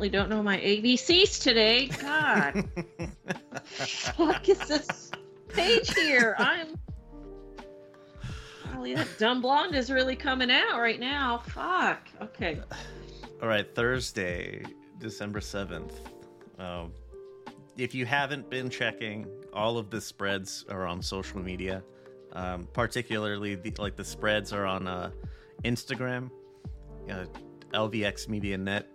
apparently don't know my ABCs today. God. fuck is this page here? I'm. Golly, that dumb blonde is really coming out right now. Fuck. Okay. All right, Thursday, December 7th. Um, if you haven't been checking, all of the spreads are on social media. Um, particularly, the, like the spreads are on uh, Instagram, uh, LVX Media Net.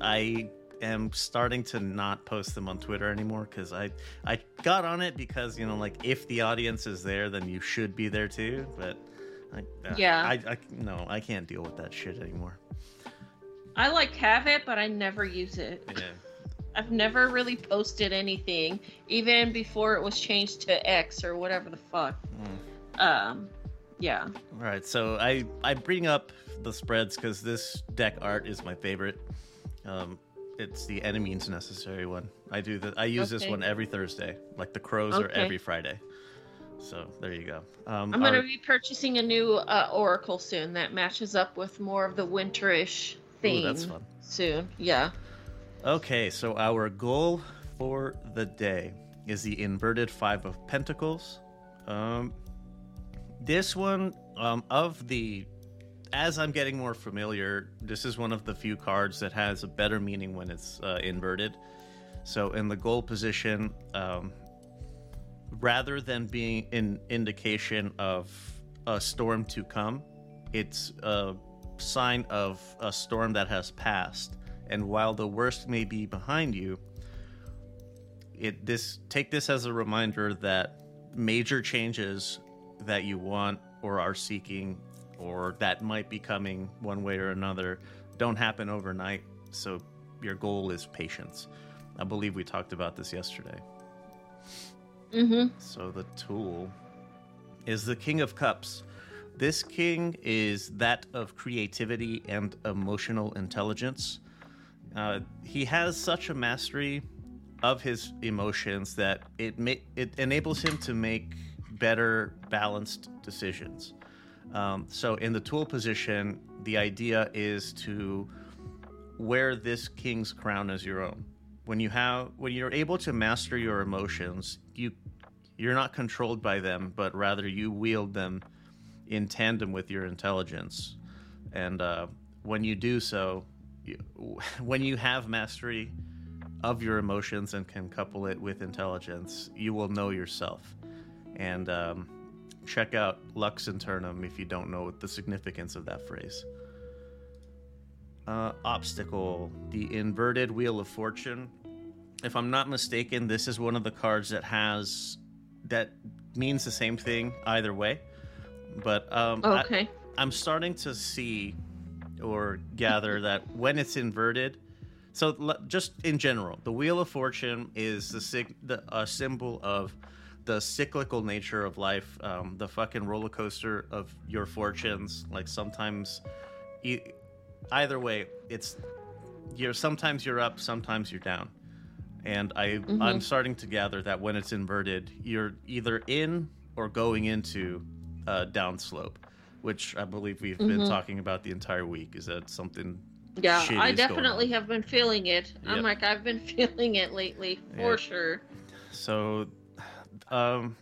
I am starting to not post them on Twitter anymore because I I got on it because you know like if the audience is there, then you should be there too. But I, uh, Yeah. I, I no, I can't deal with that shit anymore. I like have it, but I never use it. Yeah. I've never really posted anything, even before it was changed to X or whatever the fuck. Mm. Um, yeah. All right, so I I bring up the spreads because this deck art is my favorite. Um, it's the means necessary one. I do the I use this one every Thursday. Like the crows are every Friday. So there you go. Um, I'm gonna be purchasing a new uh, Oracle soon that matches up with more of the winterish theme. that's fun. Soon, yeah. Okay, so our goal for the day is the inverted Five of Pentacles. Um, this one, um, of the, as I'm getting more familiar, this is one of the few cards that has a better meaning when it's uh, inverted. So in the goal position, um, rather than being an indication of a storm to come, it's a sign of a storm that has passed. And while the worst may be behind you, it this take this as a reminder that major changes that you want or are seeking or that might be coming one way or another don't happen overnight. So your goal is patience. I believe we talked about this yesterday. Mm-hmm. So the tool is the King of Cups. This king is that of creativity and emotional intelligence. Uh, he has such a mastery of his emotions that it ma- it enables him to make better balanced decisions. Um, so in the tool position, the idea is to wear this king's crown as your own. When you have when you're able to master your emotions, you you're not controlled by them, but rather you wield them in tandem with your intelligence. And uh, when you do so, you, when you have mastery of your emotions and can couple it with intelligence, you will know yourself. And um, check out Lux Internum if you don't know the significance of that phrase. Uh, obstacle, the inverted wheel of fortune. If I'm not mistaken, this is one of the cards that has that means the same thing either way. But um, I- Okay. I'm starting to see or gather that when it's inverted, so just in general, the wheel of fortune is the, sig- the a symbol of the cyclical nature of life, um, the fucking roller coaster of your fortunes. Like sometimes, e- either way, it's you're sometimes you're up, sometimes you're down, and I I'm starting to gather that when it's inverted, you're either in or going into a downslope, which I believe we've been talking about the entire week. Is that something? Yeah, I definitely have been feeling it. I'm Yep. like, I've been feeling it lately for Yeah. sure. So, um,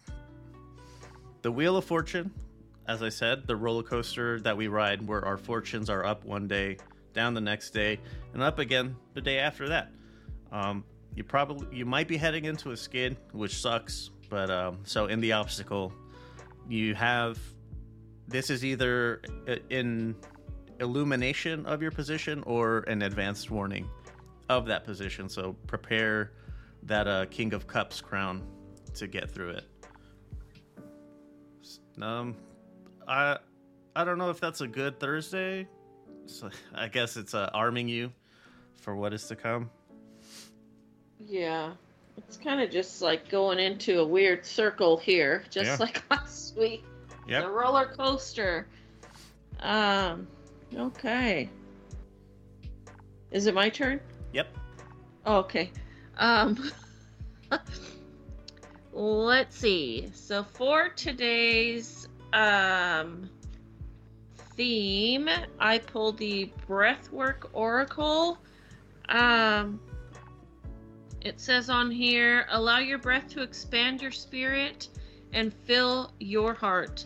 the Wheel of Fortune, as I said, the roller coaster that we ride, where our fortunes are up one day, down the next day, and up again the day after that. Um, you probably you might be heading into a skid, which sucks. But um, so in the obstacle, you have this is either in illumination of your position or an advanced warning of that position. So prepare that uh, King of Cups crown to get through it. Um, I I don't know if that's a good Thursday. So I guess it's uh, arming you for what is to come. Yeah. It's kind of just like going into a weird circle here, just Yeah. like last week. Yep. The roller coaster. Um, okay. Is it my turn? Yep. Oh, okay. Um, let's see. So for today's um theme, I pulled the Breathwork Oracle. Um, it says on here, allow your breath to expand your spirit and fill your heart.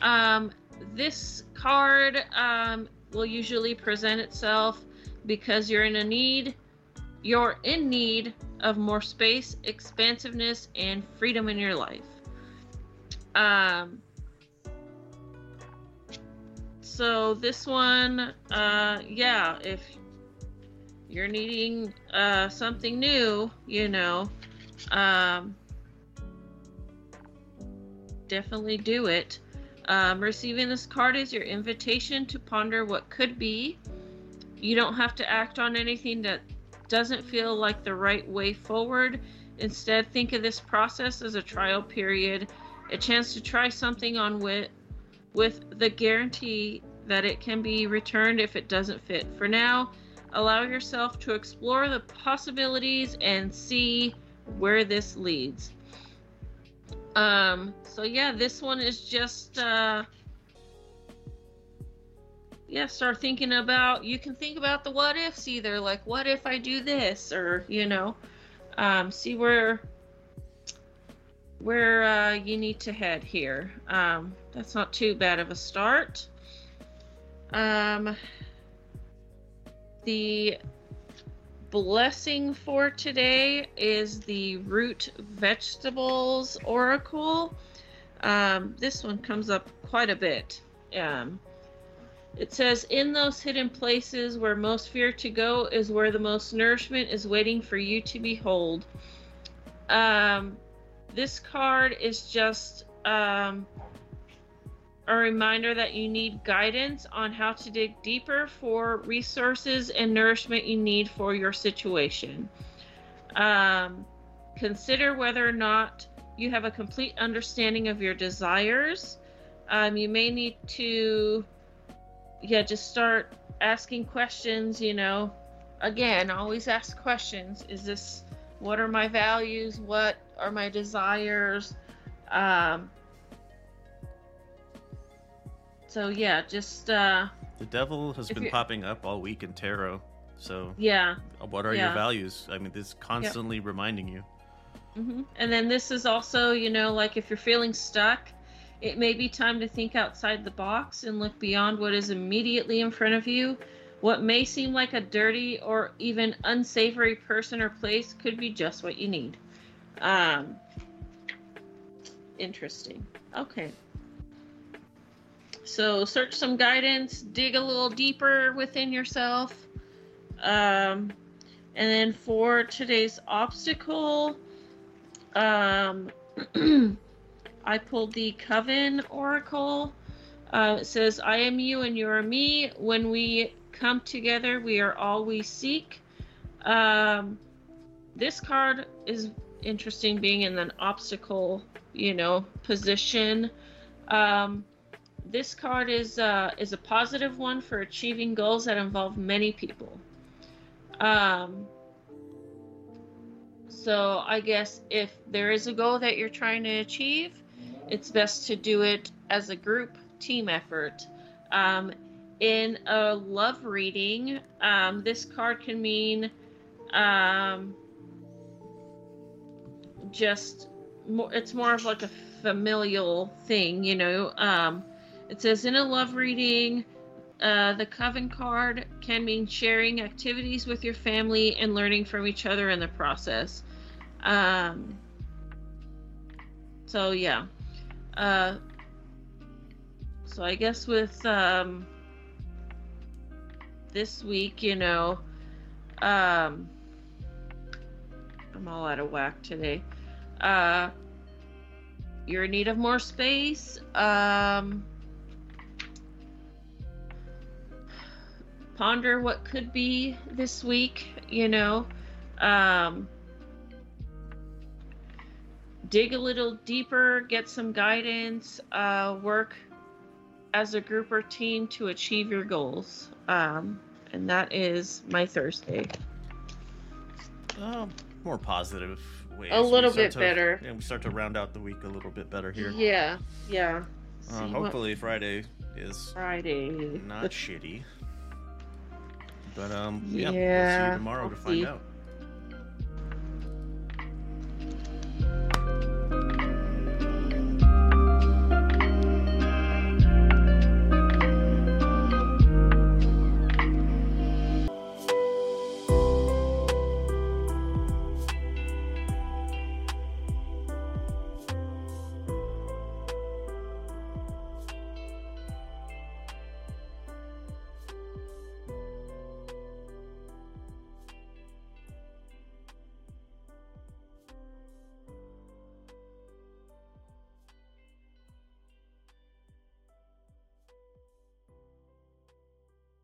Um, this card um, will usually present itself because you're in a need, you're in need of more space, expansiveness, and freedom in your life. Um, so this one, uh, yeah, if you're needing uh, something new, you know, um, definitely do it. Um, receiving this card is your invitation to ponder what could be. You don't have to act on anything that doesn't feel like the right way forward. Instead, think of this process as a trial period, a chance to try something on with, with the guarantee that it can be returned if it doesn't fit. For now, allow yourself to explore the possibilities and see where this leads. Um, so yeah, this one is just uh yeah, start thinking about you can think about the what ifs either, like what if I do this or you know, um, see where where uh, you need to head here. Um, that's not too bad of a start. Um, the blessing for today is the root vegetables oracle. Um, this one comes up quite a bit. It says, In those hidden places where most fear to go is where the most nourishment is waiting for you to behold. Um, this card is just um, a reminder that you need guidance on how to dig deeper for resources and nourishment you need for your situation. Um, consider whether or not you have a complete understanding of your desires. Um, you may need to, yeah, just start asking questions. You know, again, always ask questions. Is this what are my values? What are my desires? Um, so yeah, just uh The devil has been popping up all week in tarot. So, yeah. what are Yeah. your values? I mean, this is constantly reminding you. hmm And then this is also, you know, like if you're feeling stuck, it may be time to think outside the box and look beyond what is immediately in front of you. What may seem like a dirty or even unsavory person or place could be just what you need. Um, interesting. Okay. So search some guidance, dig a little deeper within yourself. Um, and then for today's obstacle, um, I pulled the Coven Oracle. Uh, it says, I am you and you are me. When we come together, we are all we seek. Um, this card is interesting being in an obstacle, you know, position. Um, this card is uh, is a positive one for achieving goals that involve many people. Um, so I guess if there is a goal that you're trying to achieve, it's best to do it as a group team effort. Um, in a love reading, um, this card can mean um, just more, it's more of like a familial thing, you know. Um, it says in a love reading, uh, the coven card can mean sharing activities with your family and learning from each other in the process. Um, so yeah. Uh, so I guess with um, this week, you know, um, I'm all out of whack today. Uh, you're in need of more space. Um, ponder what could be this week, you know. Um, dig a little deeper, get some guidance, uh, work as a group or team to achieve your goals. Um, and that is my Thursday. Uh, more positive ways. A little bit to- better. Yeah, we start to round out the week a little bit better here. Yeah, yeah. Uh, See what hopefully Friday is Friday. not shitty. But um, yeah, Yeah, we'll see you tomorrow we'll to find see. out.